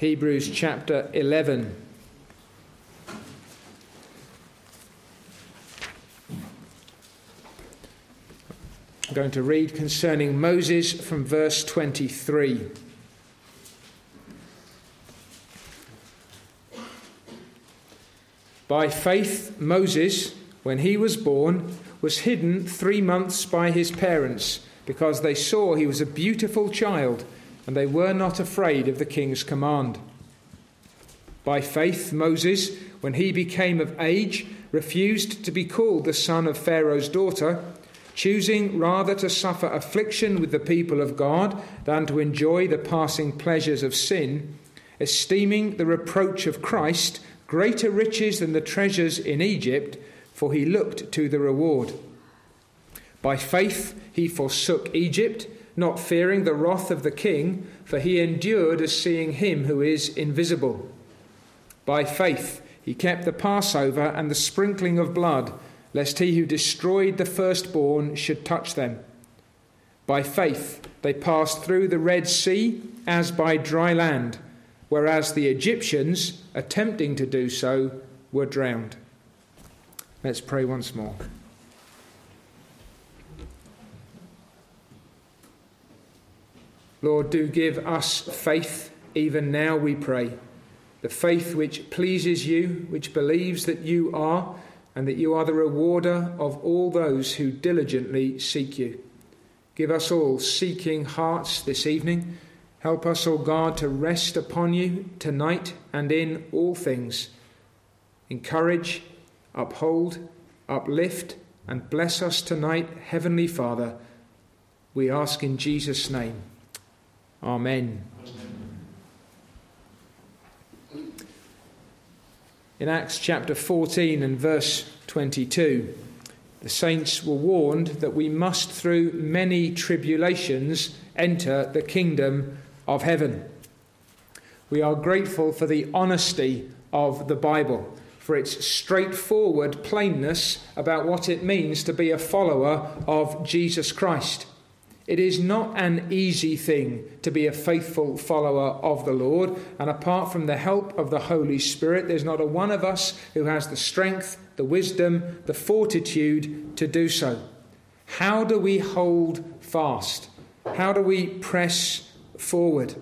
Hebrews chapter 11. I'm going to read concerning Moses from verse 23. By faith, Moses, when he was born, was hidden three months by his parents, because they saw he was a beautiful child, and they were not afraid of the king's command. By faith, Moses, when he became of age, refused to be called the son of Pharaoh's daughter choosing rather to suffer affliction with the people of God than to enjoy the passing pleasures of sin, esteeming the reproach of Christ greater riches than the treasures in Egypt, for he looked to the reward. By faith he forsook Egypt, not fearing the wrath of the king, for he endured as seeing him who is invisible. By faith he kept the Passover and the sprinkling of blood lest he who destroyed the firstborn should touch them. By faith they passed through the Red Sea as by dry land, whereas the Egyptians, attempting to do so, were drowned. Let's pray once more. Lord, do give us faith even now, we pray. The faith which pleases you, which believes that you are and that you are the rewarder of all those who diligently seek you. Give us all seeking hearts this evening. Help us, O God, to rest upon you tonight and in all things. Encourage, uphold, uplift, and bless us tonight, Heavenly Father. We ask in Jesus' name. Amen. In Acts chapter 14 and verse 22, the saints were warned that we must, through many tribulations, enter the kingdom of heaven. We are grateful for the honesty of the Bible, for its straightforward plainness about what it means to be a follower of Jesus Christ. It is not an easy thing to be a faithful follower of the Lord, and apart from the help of the Holy Spirit, there's not a one of us who has the strength, the wisdom, the fortitude to do so. How do we hold fast? How do we press forward?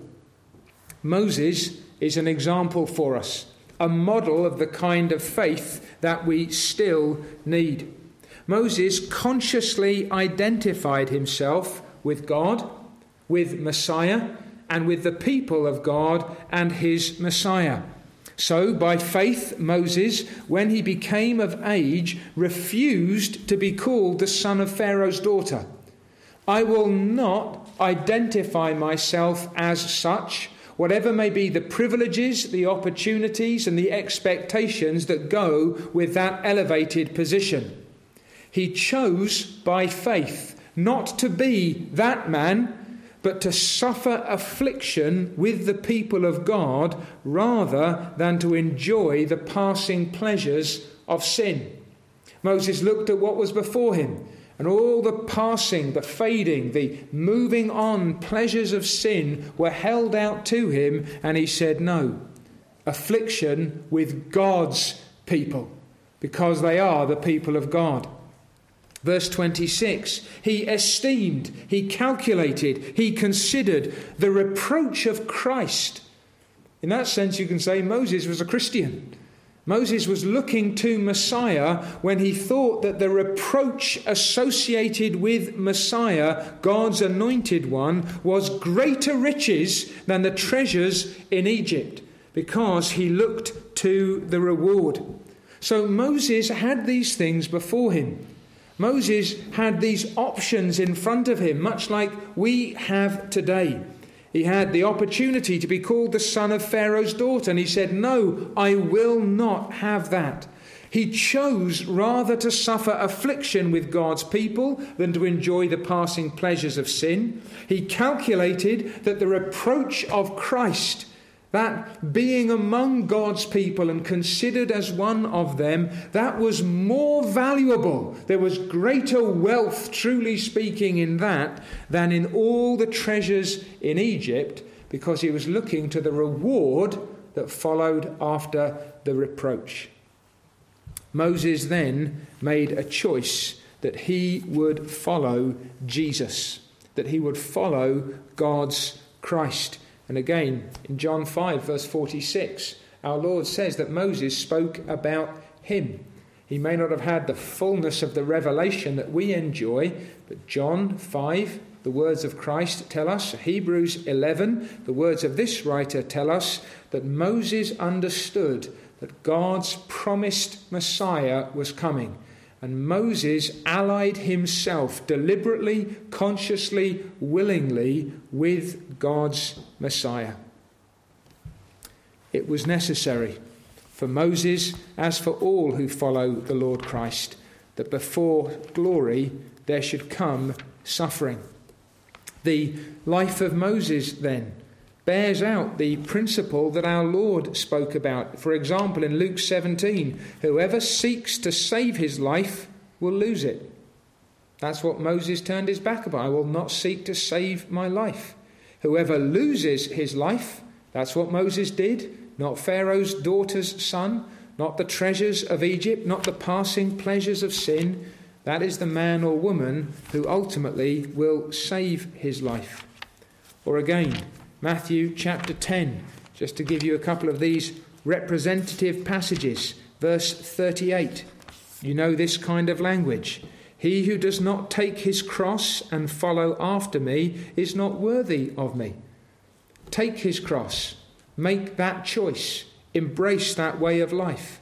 Moses is an example for us, a model of the kind of faith that we still need. Moses consciously identified himself with God, with Messiah, and with the people of God and his Messiah. So, by faith, Moses, when he became of age, refused to be called the son of Pharaoh's daughter. I will not identify myself as such, whatever may be the privileges, the opportunities, and the expectations that go with that elevated position. He chose by faith not to be that man, but to suffer affliction with the people of God rather than to enjoy the passing pleasures of sin. Moses looked at what was before him and all the passing, the fading, the moving on pleasures of sin were held out to him, and he said, No, affliction with God's people, because they are the people of God. Verse 26 He esteemed, he calculated, he considered the reproach of Christ. In that sense, you can say Moses was a Christian. Moses was looking to Messiah when he thought that the reproach associated with Messiah, God's anointed one, was greater riches than the treasures in Egypt, because he looked to the reward. So Moses had these things before him. Moses had these options in front of him, much like we have today. He had the opportunity to be called the son of Pharaoh's daughter, and he said, No, I will not have that. He chose rather to suffer affliction with God's people than to enjoy the passing pleasures of sin. He calculated that the reproach of Christ that being among God's people and considered as one of them, that was more valuable. There was greater wealth, truly speaking, in that than in all the treasures in Egypt, because he was looking to the reward that followed after the reproach. Moses then made a choice that he would follow Jesus, that he would follow God's Christ. And again, in John 5, verse 46, our Lord says that Moses spoke about him. He may not have had the fullness of the revelation that we enjoy, but John 5, the words of Christ tell us, Hebrews 11, the words of this writer tell us that Moses understood that God's promised Messiah was coming. And Moses allied himself deliberately, consciously, willingly with God's Messiah. It was necessary for Moses, as for all who follow the Lord Christ, that before glory there should come suffering. The life of Moses, then, bears out the principle that our Lord spoke about. For example, in Luke 17, whoever seeks to save his life will lose it. That's what Moses turned his back upon. I will not seek to save my life. Whoever loses his life, that's what Moses did, not Pharaoh's daughter's son, not the treasures of Egypt, not the passing pleasures of sin. That is the man or woman who ultimately will save his life. Or again, Matthew chapter 10, just to give you a couple of these representative passages. Verse 38. You know this kind of language. He who does not take his cross and follow after me is not worthy of me. Take his cross, make that choice, embrace that way of life.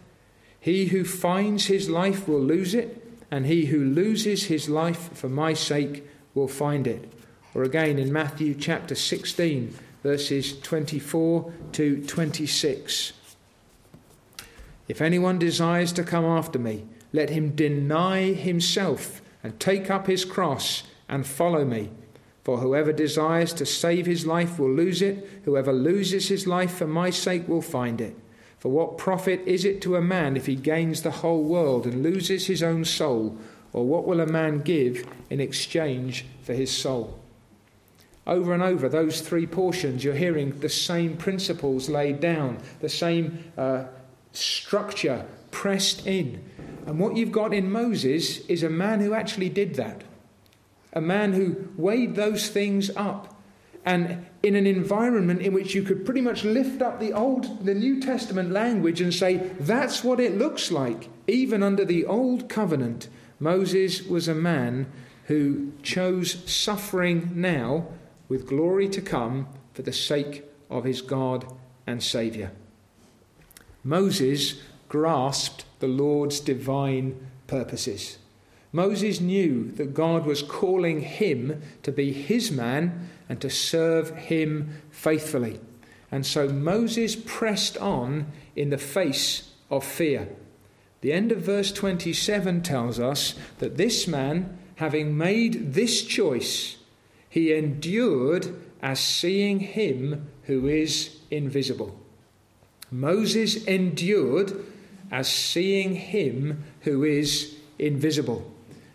He who finds his life will lose it, and he who loses his life for my sake will find it. Or again in Matthew chapter 16, verses 24 to 26. If anyone desires to come after me, let him deny himself and take up his cross and follow me. For whoever desires to save his life will lose it, whoever loses his life for my sake will find it. For what profit is it to a man if he gains the whole world and loses his own soul? Or what will a man give in exchange for his soul? Over and over, those three portions, you're hearing the same principles laid down, the same uh, structure pressed in. And what you've got in Moses is a man who actually did that, a man who weighed those things up. And in an environment in which you could pretty much lift up the Old, the New Testament language and say, that's what it looks like, even under the Old Covenant, Moses was a man who chose suffering now with glory to come for the sake of his God and Saviour. Moses grasped the Lord's divine purposes. Moses knew that God was calling him to be his man and to serve him faithfully. And so Moses pressed on in the face of fear. The end of verse 27 tells us that this man, having made this choice, he endured as seeing him who is invisible. Moses endured as seeing him who is invisible.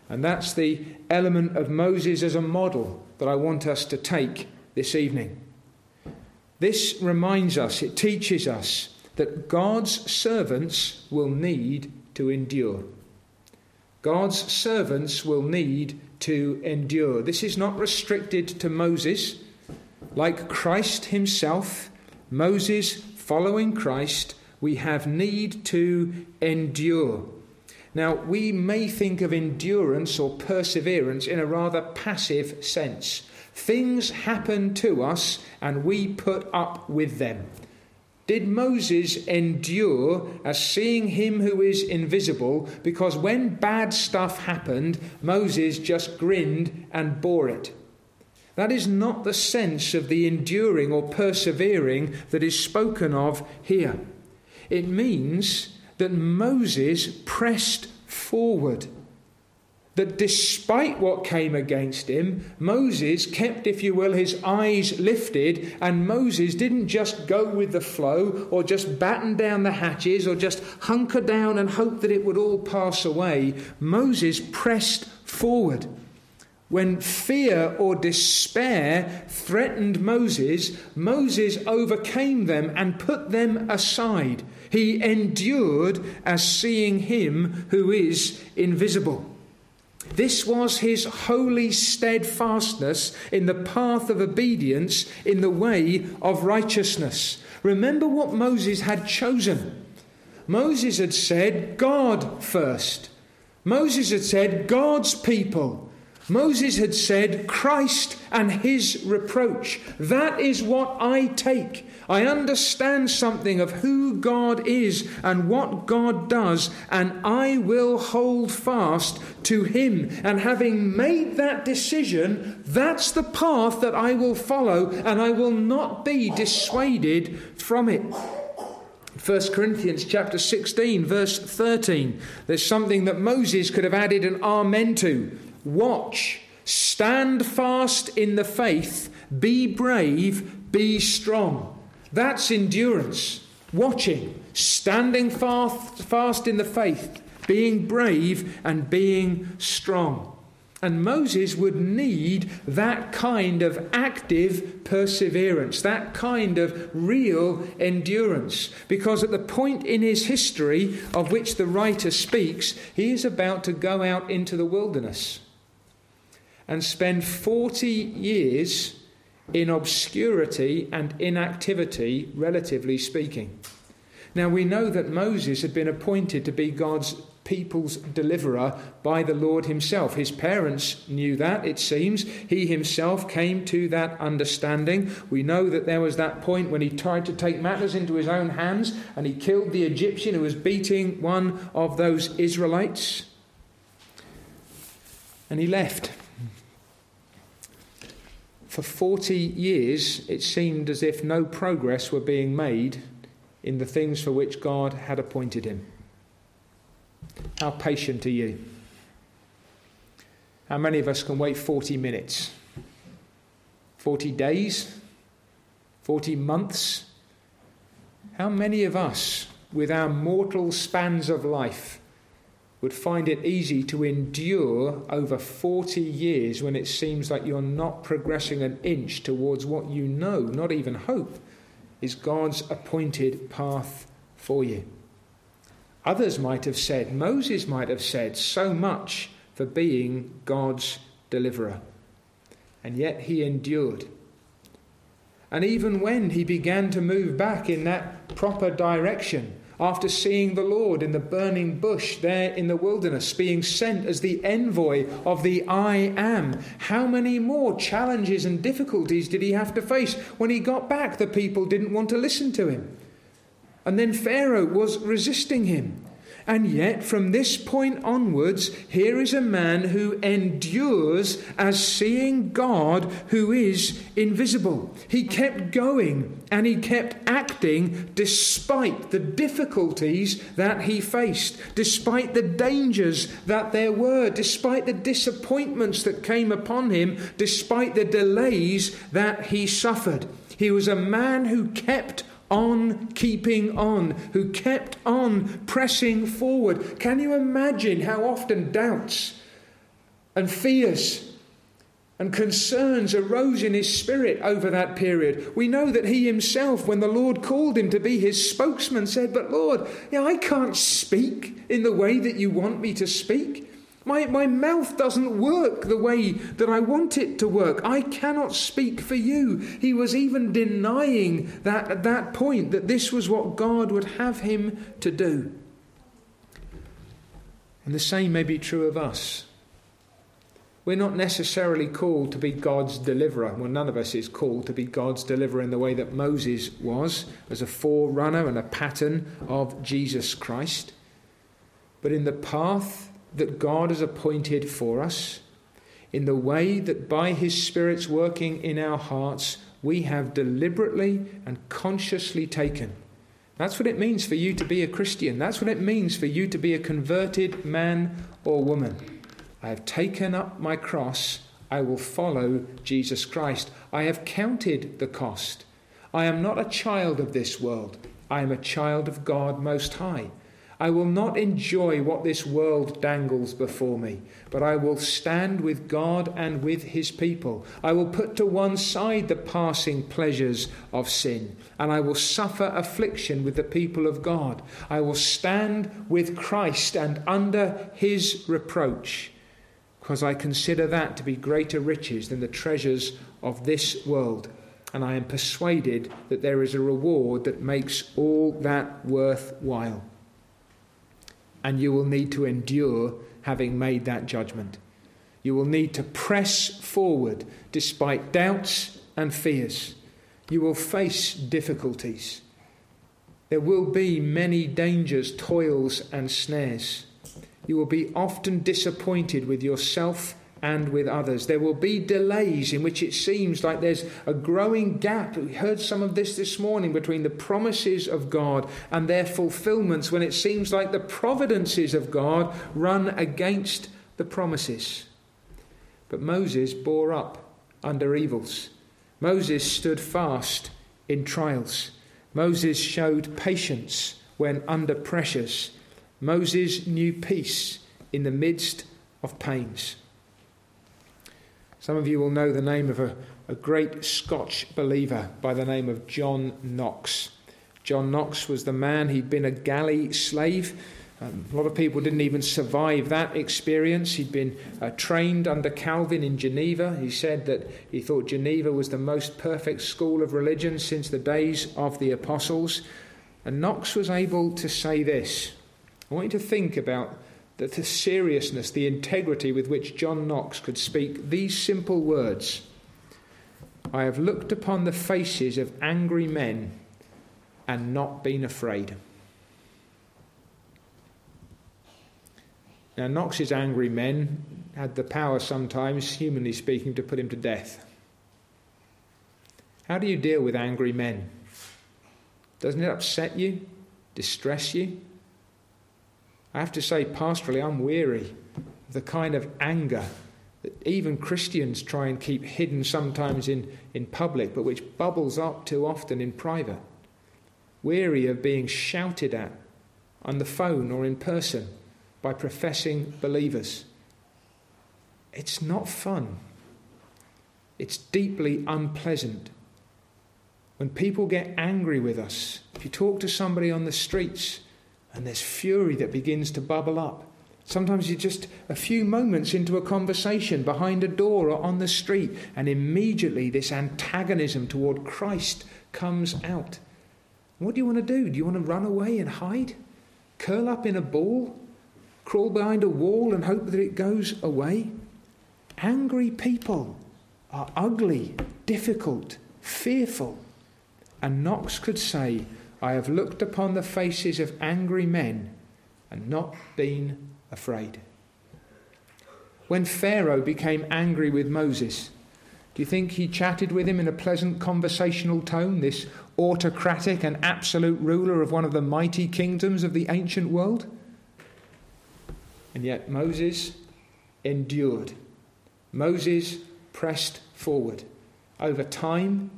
And that's the element of Moses as a model that I want us to take this evening. This reminds us, it teaches us that God's servants will need to endure. God's servants will need to endure. This is not restricted to Moses. Like Christ himself, Moses following Christ, we have need to endure. Now, we may think of endurance or perseverance in a rather passive sense. Things happen to us and we put up with them. Did Moses endure as seeing him who is invisible because when bad stuff happened, Moses just grinned and bore it? That is not the sense of the enduring or persevering that is spoken of here. It means that Moses pressed forward that despite what came against him, Moses kept, if you will, his eyes lifted, and Moses didn't just go with the flow or just batten down the hatches or just hunker down and hope that it would all pass away. Moses pressed forward. When fear or despair threatened Moses, Moses overcame them and put them aside. He endured as seeing him who is invisible. This was his holy steadfastness in the path of obedience, in the way of righteousness. Remember what Moses had chosen. Moses had said, God first. Moses had said, God's people. Moses had said, Christ and his reproach. That is what I take. I understand something of who God is and what God does, and I will hold fast to him. And having made that decision, that's the path that I will follow, and I will not be dissuaded from it. 1 Corinthians chapter 16 verse 13 there's something that Moses could have added an amen to Watch, stand fast in the faith, be brave, be strong. That's endurance. Watching, standing fast, fast in the faith, being brave, and being strong. And Moses would need that kind of active perseverance, that kind of real endurance. Because at the point in his history of which the writer speaks, he is about to go out into the wilderness and spend 40 years in obscurity and inactivity, relatively speaking. Now, we know that Moses had been appointed to be God's people's deliverer by the Lord himself. His parents knew that, it seems. He himself came to that understanding. We know that there was that point when he tried to take matters into his own hands and he killed the Egyptian who was beating one of those Israelites. And he left. For 40 years, it seemed as if no progress were being made in the things for which God had appointed him. How patient are you? How many of us can wait 40 minutes? 40 days? 40 months? How many of us, with our mortal spans of life, would find it easy to endure over 40 years when it seems like you're not progressing an inch towards what you know, not even hope, is God's appointed path for you. Others might have said, Moses might have said, so much for being God's deliverer. And yet he endured. And even when he began to move back in that proper direction, after seeing the Lord in the burning bush there in the wilderness, being sent as the envoy of the I am. How many more challenges and difficulties did he have to face? When he got back, the people didn't want to listen to him. And then Pharaoh was resisting him. And yet, from this point onwards, here is a man who endures as seeing God who is invisible. He kept going and he kept acting despite the difficulties that he faced, despite the dangers that there were, despite the disappointments that came upon him, despite the delays that he suffered. He was a man who kept on keeping on, who kept on pressing forward. Can you imagine how often doubts and fears and concerns arose in his spirit over that period? We know that he himself, when the Lord called him to be his spokesman, said, But Lord, I can't speak in the way that you want me to speak. My, my mouth doesn't work the way that I want it to work. I cannot speak for you. He was even denying that at that point that this was what God would have him to do. And the same may be true of us. We're not necessarily called to be God's deliverer. Well, none of us is called to be God's deliverer in the way that Moses was, as a forerunner and a pattern of Jesus Christ. But in the path that God has appointed for us, in the way that by His Spirit's working in our hearts, we have deliberately and consciously taken. That's what it means for you to be a Christian. That's what it means for you to be a converted man or woman. I have taken up my cross. I will follow Jesus Christ. I have counted the cost. I am not a child of this world. I am a child of God Most High. I will not enjoy what this world dangles before me, but I will stand with God and with his people. I will put to one side the passing pleasures of sin, and I will suffer affliction with the people of God. I will stand with Christ and under his reproach, because I consider that to be greater riches than the treasures of this world. And I am persuaded that there is a reward that makes all that worthwhile and you will need to endure having made that judgment. You will need to press forward despite doubts and fears. You will face difficulties. There will be many dangers, toils, and snares. You will be often disappointed with yourself and with others. There will be delays in which it seems like there's a growing gap. We heard some of this this morning between the promises of God and their fulfillments when it seems like the providences of God run against the promises. But Moses bore up under evils. Moses stood fast in trials. Moses showed patience when under pressures. Moses knew peace in the midst of pains. Some of you will know the name of a, a great Scotch believer by the name of John Knox. John Knox was the man, he'd been a galley slave. Um, a lot of people didn't even survive that experience. He'd been uh, trained under Calvin in Geneva. He said that he thought Geneva was the most perfect school of religion since the days of the apostles. And Knox was able to say this. I want you to think about that the seriousness, the integrity with which John Knox could speak these simple words I have looked upon the faces of angry men and not been afraid. Now, Knox's angry men had the power sometimes, humanly speaking, to put him to death. How do you deal with angry men? Doesn't it upset you, distress you? I have to say, pastorally, I'm weary of the kind of anger that even Christians try and keep hidden sometimes in, in public, but which bubbles up too often in private. Weary of being shouted at on the phone or in person by professing believers. It's not fun. It's deeply unpleasant. When people get angry with us, if you talk to somebody on the streets, and there's fury that begins to bubble up. Sometimes you're just a few moments into a conversation behind a door or on the street, and immediately this antagonism toward Christ comes out. What do you want to do? Do you want to run away and hide? Curl up in a ball? Crawl behind a wall and hope that it goes away? Angry people are ugly, difficult, fearful. And Knox could say, I have looked upon the faces of angry men and not been afraid. When Pharaoh became angry with Moses, do you think he chatted with him in a pleasant conversational tone, this autocratic and absolute ruler of one of the mighty kingdoms of the ancient world? And yet Moses endured. Moses pressed forward. Over time,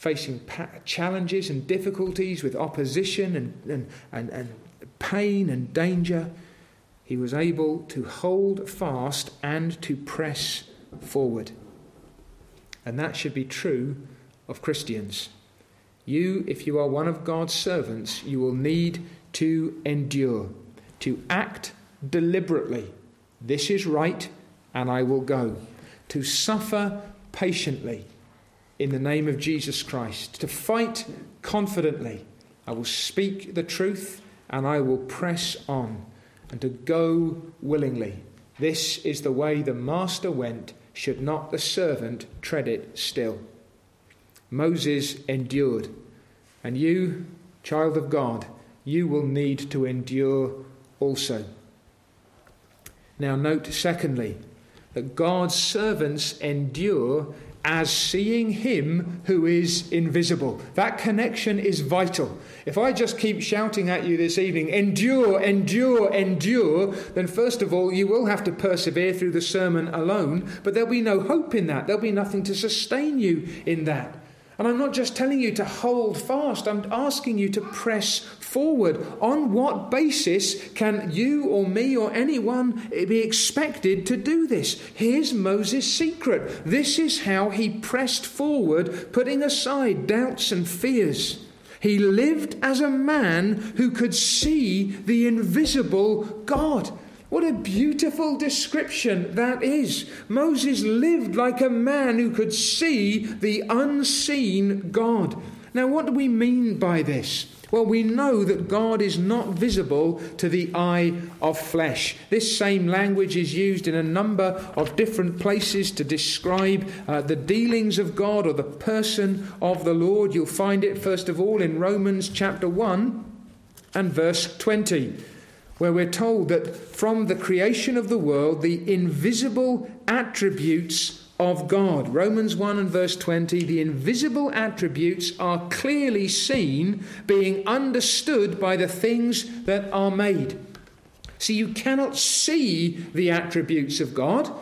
facing challenges and difficulties with opposition and, and, and, and pain and danger, he was able to hold fast and to press forward. And that should be true of Christians. You, if you are one of God's servants, you will need to endure, to act deliberately. This is right, and I will go. To suffer patiently in the name of Jesus Christ, to fight confidently. I will speak the truth and I will press on and to go willingly. This is the way the master went, should not the servant tread it still. Moses endured, and you, child of God, you will need to endure also. Now, note secondly, that God's servants endure as seeing him who is invisible. That connection is vital. If I just keep shouting at you this evening, endure, endure, endure, then first of all, you will have to persevere through the sermon alone, but there'll be no hope in that. There'll be nothing to sustain you in that. And I'm not just telling you to hold fast, I'm asking you to press forward. On what basis can you or me or anyone be expected to do this? Here's Moses' secret. This is how he pressed forward, putting aside doubts and fears. He lived as a man who could see the invisible God. What a beautiful description that is. Moses lived like a man who could see the unseen God. Now, what do we mean by this? Well, we know that God is not visible to the eye of flesh. This same language is used in a number of different places to describe uh, the dealings of God or the person of the Lord. You'll find it, first of all, in Romans chapter 1 and verse 20 where we're told that from the creation of the world, the invisible attributes of God. Romans 1 and verse 20, the invisible attributes are clearly seen, being understood by the things that are made. See, you cannot see the attributes of God.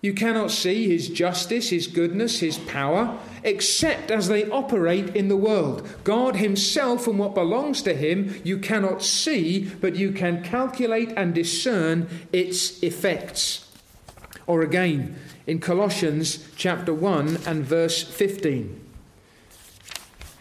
You cannot see his justice, his goodness, his power, except as they operate in the world. God himself and what belongs to him you cannot see, but you can calculate and discern its effects. Or again, in Colossians chapter 1 and verse 15.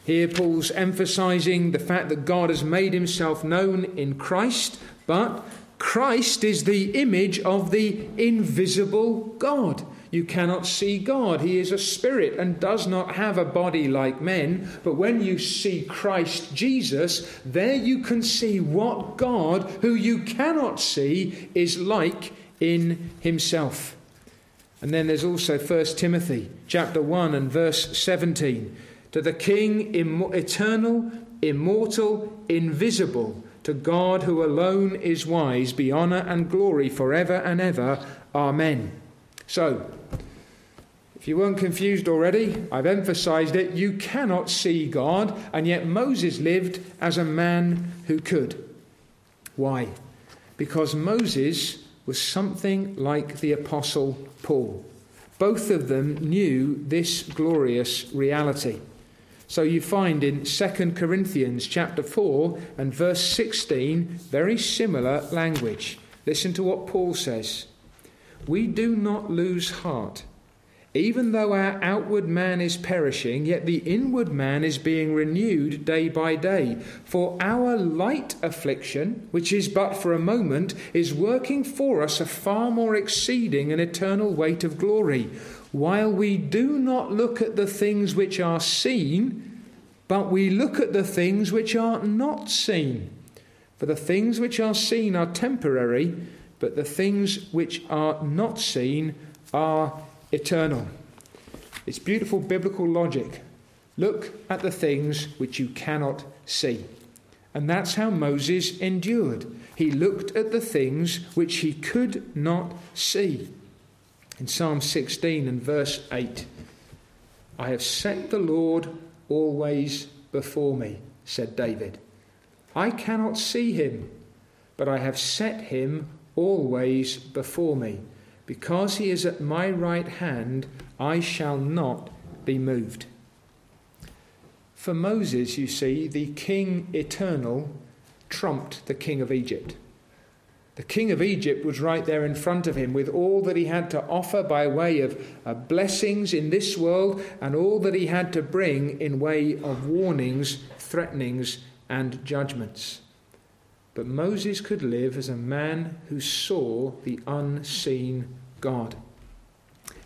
Here, Paul's emphasizing the fact that God has made himself known in Christ, but Christ is the image of the invisible God. You cannot see God. He is a spirit and does not have a body like men. But when you see Christ Jesus, there you can see what God, who you cannot see, is like in himself. And then there's also 1 Timothy chapter 1 and verse 17. To the King, eternal, immortal, invisible, to God who alone is wise, be honour and glory forever and ever. Amen. So, if you weren't confused already, I've emphasized it. You cannot see God, and yet Moses lived as a man who could. Why? Because Moses was something like the Apostle Paul. Both of them knew this glorious reality. So you find in 2 Corinthians chapter 4 and verse 16 very similar language. Listen to what Paul says. We do not lose heart. Even though our outward man is perishing, yet the inward man is being renewed day by day. For our light affliction, which is but for a moment, is working for us a far more exceeding and eternal weight of glory while we do not look at the things which are seen, but we look at the things which are not seen. For the things which are seen are temporary, but the things which are not seen are eternal. It's beautiful biblical logic. Look at the things which you cannot see. And that's how Moses endured. He looked at the things which he could not see. In Psalm 16 and verse 8, I have set the Lord always before me, said David. I cannot see him, but I have set him always before me. Because he is at my right hand, I shall not be moved. For Moses, you see, the king eternal trumped the king of Egypt. The king of Egypt was right there in front of him with all that he had to offer by way of uh, blessings in this world and all that he had to bring in way of warnings, threatenings, and judgments. But Moses could live as a man who saw the unseen God.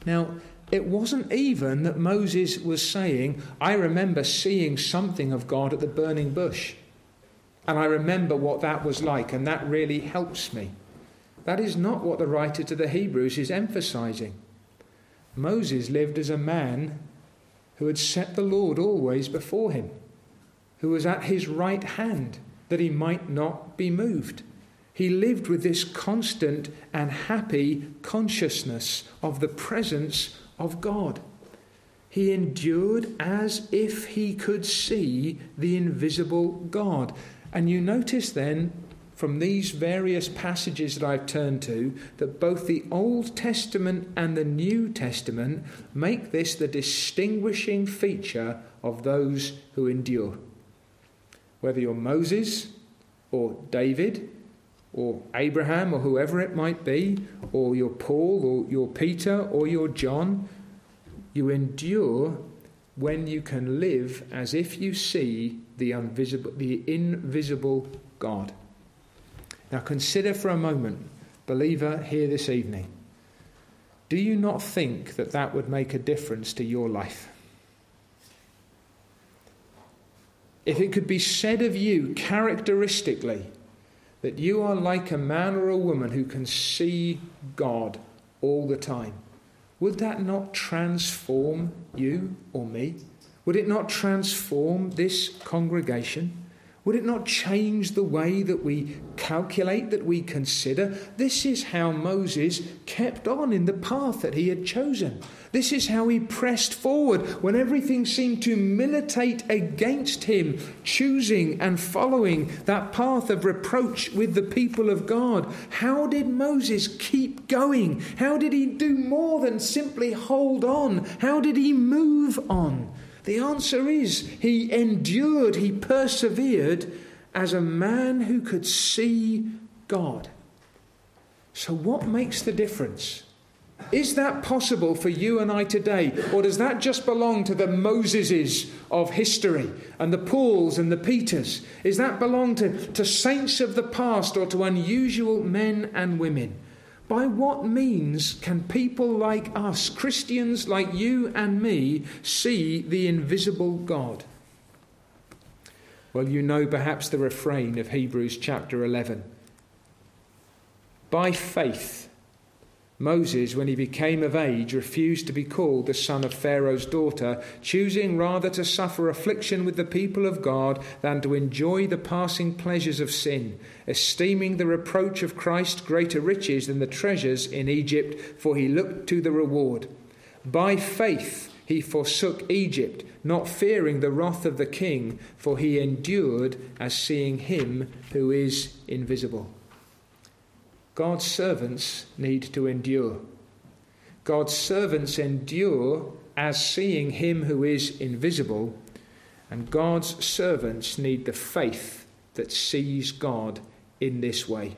Now, it wasn't even that Moses was saying, I remember seeing something of God at the burning bush. And I remember what that was like, and that really helps me. That is not what the writer to the Hebrews is emphasizing. Moses lived as a man who had set the Lord always before him, who was at his right hand, that he might not be moved. He lived with this constant and happy consciousness of the presence of God. He endured as if he could see the invisible God. And you notice then from these various passages that I've turned to that both the Old Testament and the New Testament make this the distinguishing feature of those who endure. Whether you're Moses or David or Abraham or whoever it might be, or you're Paul or you're Peter or you're John, you endure when you can live as if you see the invisible, the invisible God. Now consider for a moment, believer here this evening, do you not think that that would make a difference to your life? If it could be said of you characteristically that you are like a man or a woman who can see God all the time, would that not transform you or me? Would it not transform this congregation? Would it not change the way that we calculate, that we consider? This is how Moses kept on in the path that he had chosen. This is how he pressed forward when everything seemed to militate against him, choosing and following that path of reproach with the people of God. How did Moses keep going? How did he do more than simply hold on? How did he move on? The answer is he endured, he persevered as a man who could see God. So, what makes the difference? Is that possible for you and I today? Or does that just belong to the Moseses of history and the Pauls and the Peters? Is that belong to, to saints of the past or to unusual men and women? By what means can people like us, Christians like you and me, see the invisible God? Well, you know perhaps the refrain of Hebrews chapter 11. By faith, Moses, when he became of age, refused to be called the son of Pharaoh's daughter, choosing rather to suffer affliction with the people of God than to enjoy the passing pleasures of sin, esteeming the reproach of Christ greater riches than the treasures in Egypt, for he looked to the reward. By faith he forsook Egypt, not fearing the wrath of the king, for he endured as seeing him who is invisible. God's servants need to endure. God's servants endure as seeing Him who is invisible, and God's servants need the faith that sees God in this way.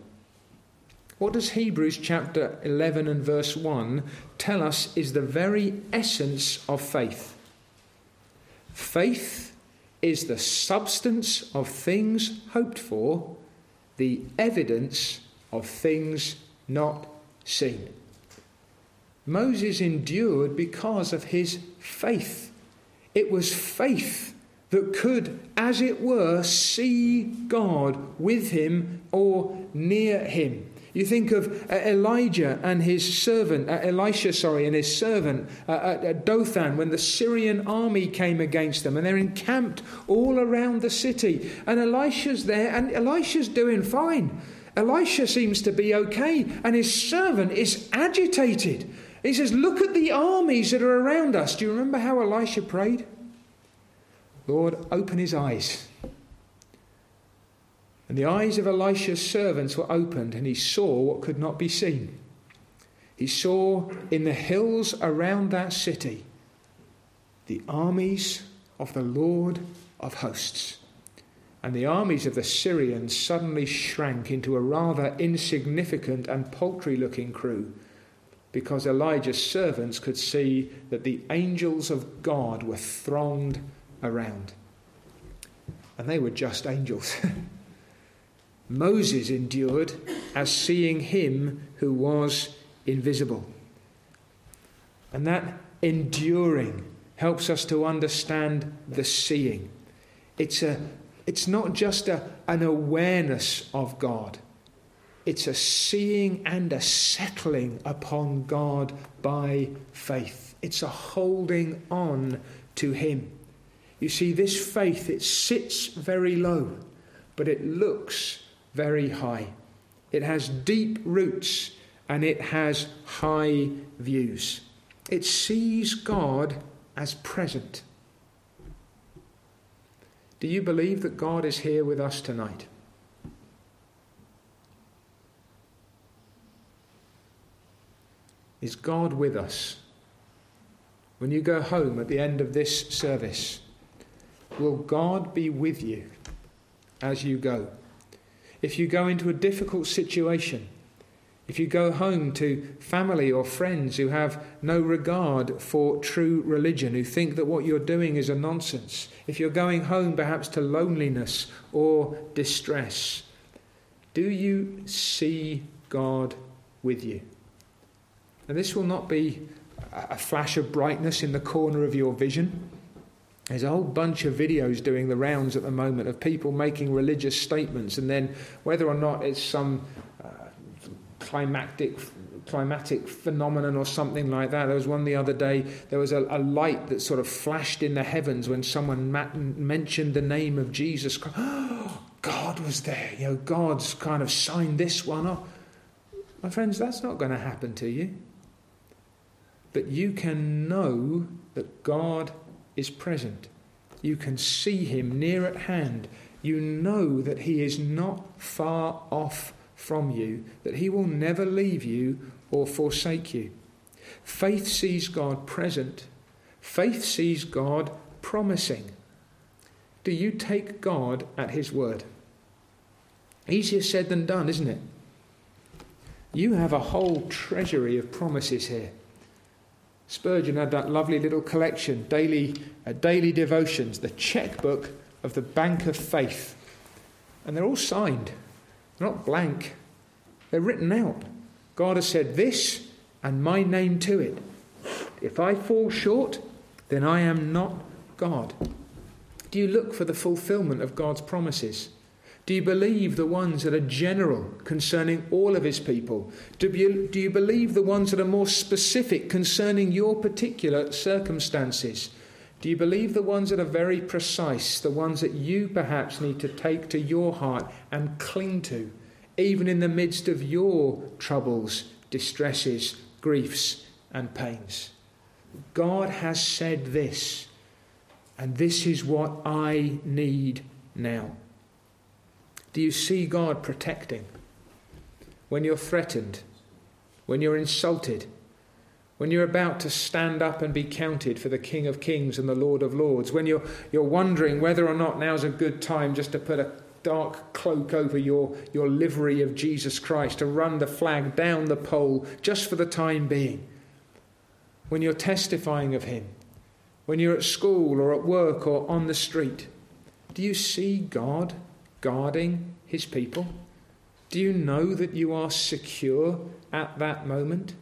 What does Hebrews chapter 11 and verse 1 tell us is the very essence of faith? Faith is the substance of things hoped for, the evidence of things not seen. Moses endured because of his faith. It was faith that could, as it were, see God with him or near him. You think of uh, Elijah and his servant, uh, Elisha, sorry, and his servant uh, Dothan when the Syrian army came against them and they're encamped all around the city. And Elisha's there and Elisha's doing fine. Elisha seems to be okay, and his servant is agitated. He says, Look at the armies that are around us. Do you remember how Elisha prayed? Lord, open his eyes. And the eyes of Elisha's servants were opened, and he saw what could not be seen. He saw in the hills around that city the armies of the Lord of hosts and the armies of the Syrians suddenly shrank into a rather insignificant and paltry looking crew because Elijah's servants could see that the angels of God were thronged around. And they were just angels. Moses endured as seeing him who was invisible. And that enduring helps us to understand the seeing. It's a it's not just a, an awareness of God, it's a seeing and a settling upon God by faith. It's a holding on to Him. You see, this faith, it sits very low, but it looks very high. It has deep roots and it has high views. It sees God as present. Do you believe that God is here with us tonight? Is God with us? When you go home at the end of this service, will God be with you as you go? If you go into a difficult situation, if you go home to family or friends who have no regard for true religion, who think that what you're doing is a nonsense, if you're going home perhaps to loneliness or distress, do you see God with you? And this will not be a flash of brightness in the corner of your vision. There's a whole bunch of videos doing the rounds at the moment of people making religious statements, and then whether or not it's some climactic climatic phenomenon or something like that. There was one the other day, there was a, a light that sort of flashed in the heavens when someone mentioned the name of Jesus Christ. God was there. You know, God's kind of signed this one off. My friends, that's not going to happen to you. But you can know that God is present. You can see Him near at hand. You know that He is not far off from you, that He will never leave you or forsake you. Faith sees God present, faith sees God promising. Do you take God at His word? Easier said than done, isn't it? You have a whole treasury of promises here. Spurgeon had that lovely little collection, daily, uh, daily devotions, the checkbook of the Bank of Faith. And they're all signed. They're not blank, they're written out. God has said this and my name to it. If I fall short, then I am not God. Do you look for the fulfillment of God's promises? Do you believe the ones that are general concerning all of his people? Do you, do you believe the ones that are more specific concerning your particular circumstances? Do you believe the ones that are very precise, the ones that you perhaps need to take to your heart and cling to, even in the midst of your troubles, distresses, griefs, and pains? God has said this, and this is what I need now. Do you see God protecting? When you're threatened, when you're insulted, when you're about to stand up and be counted for the King of Kings and the Lord of Lords, when you're, you're wondering whether or not now's a good time just to put a dark cloak over your, your livery of Jesus Christ, to run the flag down the pole just for the time being, when you're testifying of Him, when you're at school or at work or on the street, do you see God guarding His people? Do you know that you are secure at that moment?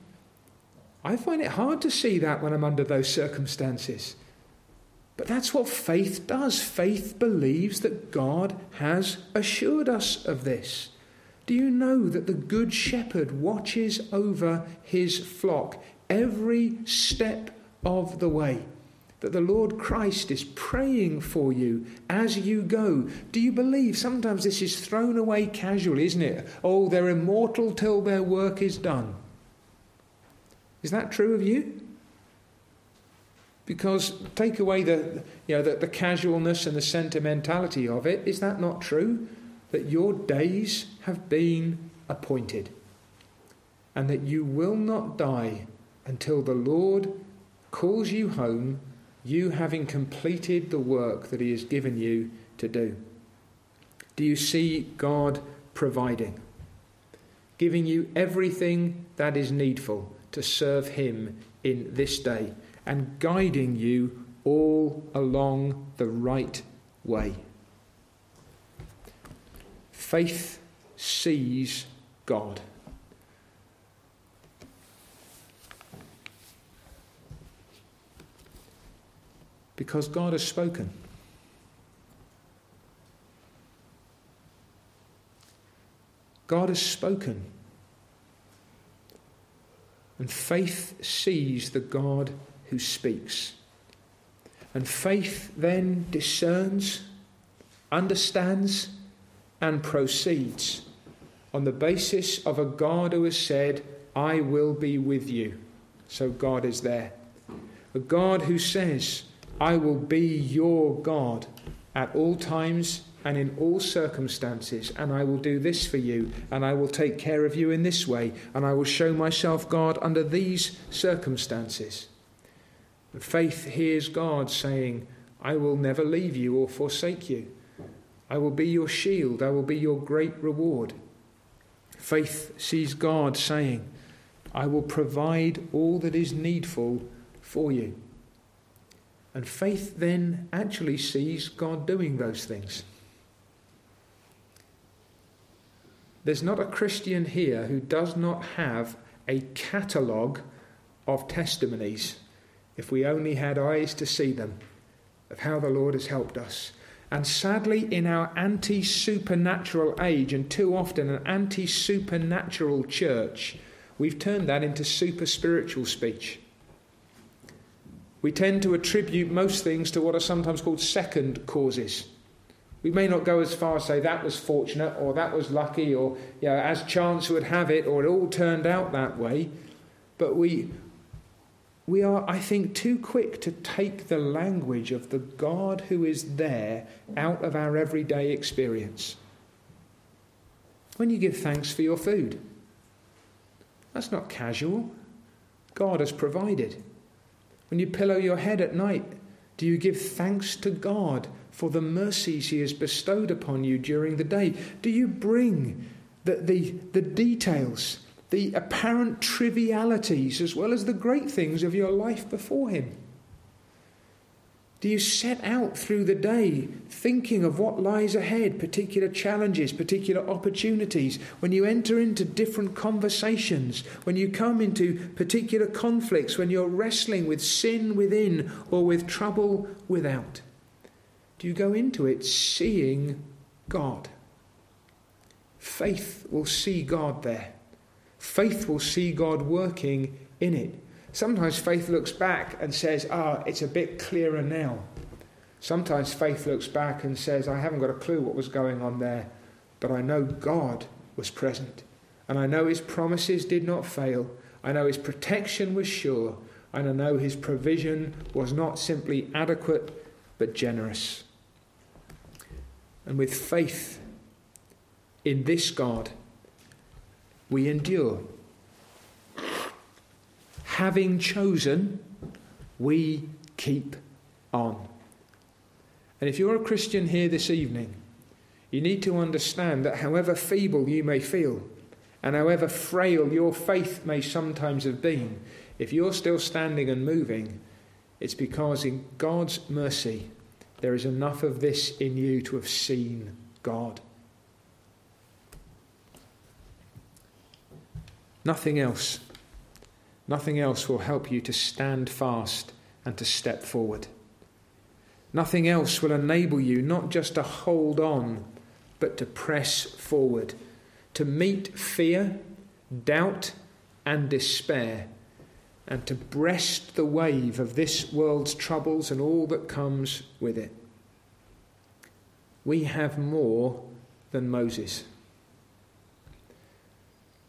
I find it hard to see that when I'm under those circumstances. But that's what faith does. Faith believes that God has assured us of this. Do you know that the Good Shepherd watches over his flock every step of the way? That the Lord Christ is praying for you as you go. Do you believe? Sometimes this is thrown away casually, isn't it? Oh, they're immortal till their work is done. Is that true of you? Because take away the, you know, the, the casualness and the sentimentality of it, is that not true? That your days have been appointed and that you will not die until the Lord calls you home, you having completed the work that He has given you to do. Do you see God providing, giving you everything that is needful? To serve Him in this day and guiding you all along the right way. Faith sees God. Because God has spoken. God has spoken. And faith sees the God who speaks. And faith then discerns, understands, and proceeds on the basis of a God who has said, I will be with you. So God is there. A God who says, I will be your God. at all times and in all circumstances, and I will do this for you, and I will take care of you in this way, and I will show myself God under these circumstances. Faith hears God saying, I will never leave you or forsake you. I will be your shield, I will be your great reward. Faith sees God saying, I will provide all that is needful for you. And faith then actually sees God doing those things. There's not a Christian here who does not have a catalogue of testimonies, if we only had eyes to see them, of how the Lord has helped us. And sadly, in our anti supernatural age, and too often an anti supernatural church, we've turned that into super spiritual speech. We tend to attribute most things to what are sometimes called second causes. We may not go as far as say that was fortunate or that was lucky or you know, as chance would have it or it all turned out that way. But we, we are, I think, too quick to take the language of the God who is there out of our everyday experience. When you give thanks for your food, that's not casual. God has provided. When you pillow your head at night, do you give thanks to God for the mercies He has bestowed upon you during the day? Do you bring the, the, the details, the apparent trivialities, as well as the great things of your life before Him? Do you set out through the day thinking of what lies ahead, particular challenges, particular opportunities? When you enter into different conversations, when you come into particular conflicts, when you're wrestling with sin within or with trouble without? Do you go into it seeing God? Faith will see God there. Faith will see God working in it. Sometimes faith looks back and says, ah, oh, it's a bit clearer now. Sometimes faith looks back and says, I haven't got a clue what was going on there, but I know God was present. And I know his promises did not fail. I know his protection was sure. And I know his provision was not simply adequate, but generous. And with faith in this God, we endure having chosen, we keep on. And if you're a Christian here this evening, you need to understand that however feeble you may feel, and however frail your faith may sometimes have been, if you're still standing and moving, it's because in God's mercy there is enough of this in you to have seen God. Nothing else Nothing else will help you to stand fast and to step forward. Nothing else will enable you not just to hold on, but to press forward, to meet fear, doubt, and despair, and to breast the wave of this world's troubles and all that comes with it. We have more than Moses.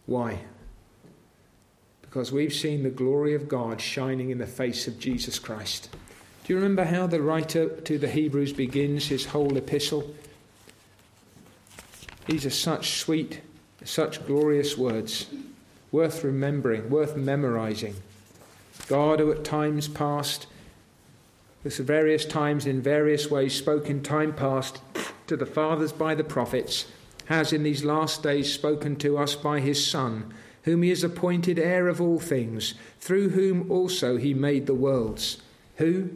Why? because we've seen the glory of God shining in the face of Jesus Christ. Do you remember how the writer to the Hebrews begins his whole epistle? These are such sweet, such glorious words, worth remembering, worth memorizing. God, who at times past, with various times in various ways spoke in time past to the fathers by the prophets, has in these last days spoken to us by his Son whom he has appointed heir of all things, through whom also he made the worlds, who,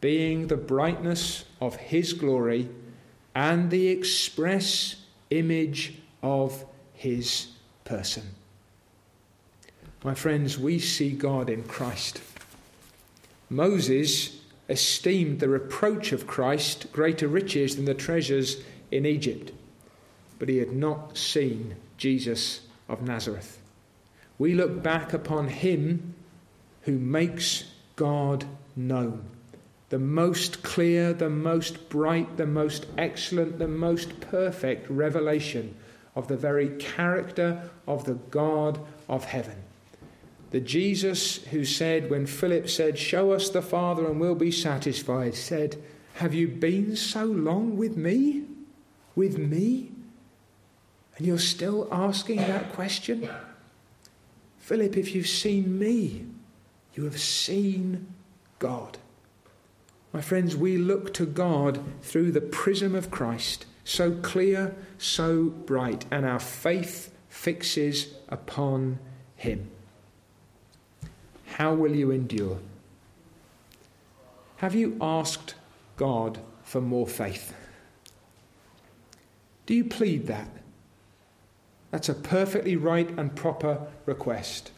being the brightness of his glory and the express image of his person. My friends, we see God in Christ. Moses esteemed the reproach of Christ greater riches than the treasures in Egypt, but he had not seen Jesus of Nazareth we look back upon him who makes God known. The most clear, the most bright, the most excellent, the most perfect revelation of the very character of the God of heaven. The Jesus who said, when Philip said, Show us the Father and we'll be satisfied, said, Have you been so long with me? With me? And you're still asking that question? Philip, if you've seen me, you have seen God. My friends, we look to God through the prism of Christ, so clear, so bright, and our faith fixes upon Him. How will you endure? Have you asked God for more faith? Do you plead that? That's a perfectly right and proper request.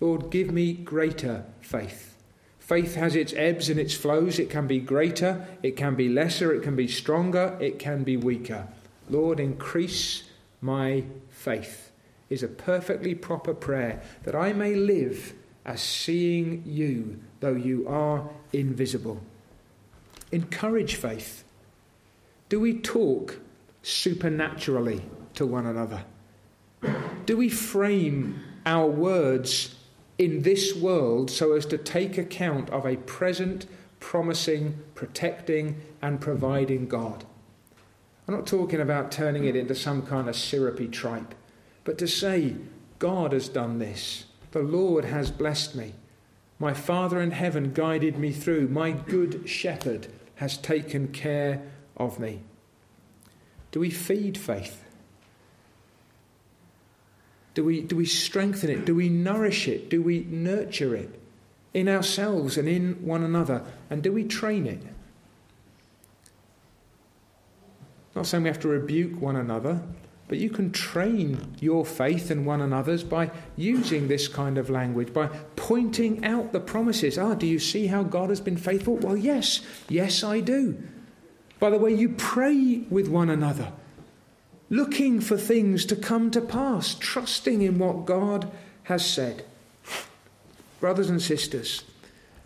Lord, give me greater faith. Faith has its ebbs and its flows. It can be greater, it can be lesser, it can be stronger, it can be weaker. Lord, increase my faith is a perfectly proper prayer that I may live as seeing you, though you are invisible. Encourage faith. Do we talk supernaturally to one another? Do we frame our words in this world so as to take account of a present, promising, protecting, and providing God? I'm not talking about turning it into some kind of syrupy tripe, but to say, God has done this. The Lord has blessed me. My Father in heaven guided me through. My good shepherd has taken care of me. Do we feed faith? Do we, do we strengthen it? Do we nourish it? Do we nurture it in ourselves and in one another? And do we train it? Not saying we have to rebuke one another, but you can train your faith and one another's by using this kind of language, by pointing out the promises. Ah, do you see how God has been faithful? Well, yes, yes, I do. By the way, you pray with one another, looking for things to come to pass, trusting in what God has said. Brothers and sisters,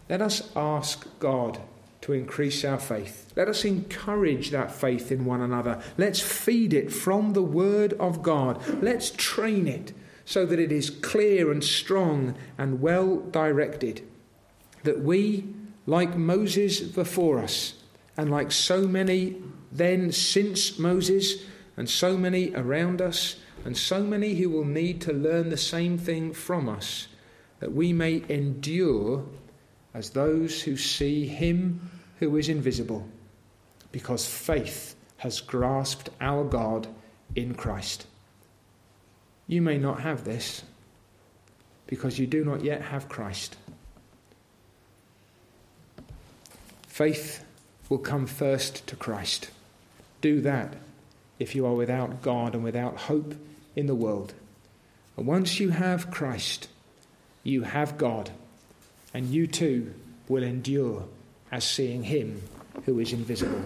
let us ask God to increase our faith. Let us encourage that faith in one another. Let's feed it from the Word of God. Let's train it so that it is clear and strong and well directed. That we, like Moses before us, and like so many then since Moses, and so many around us, and so many who will need to learn the same thing from us, that we may endure as those who see Him who is invisible, because faith has grasped our God in Christ. You may not have this because you do not yet have Christ. Faith will come first to Christ. Do that if you are without God and without hope in the world. And once you have Christ, you have God, and you too will endure as seeing him who is invisible.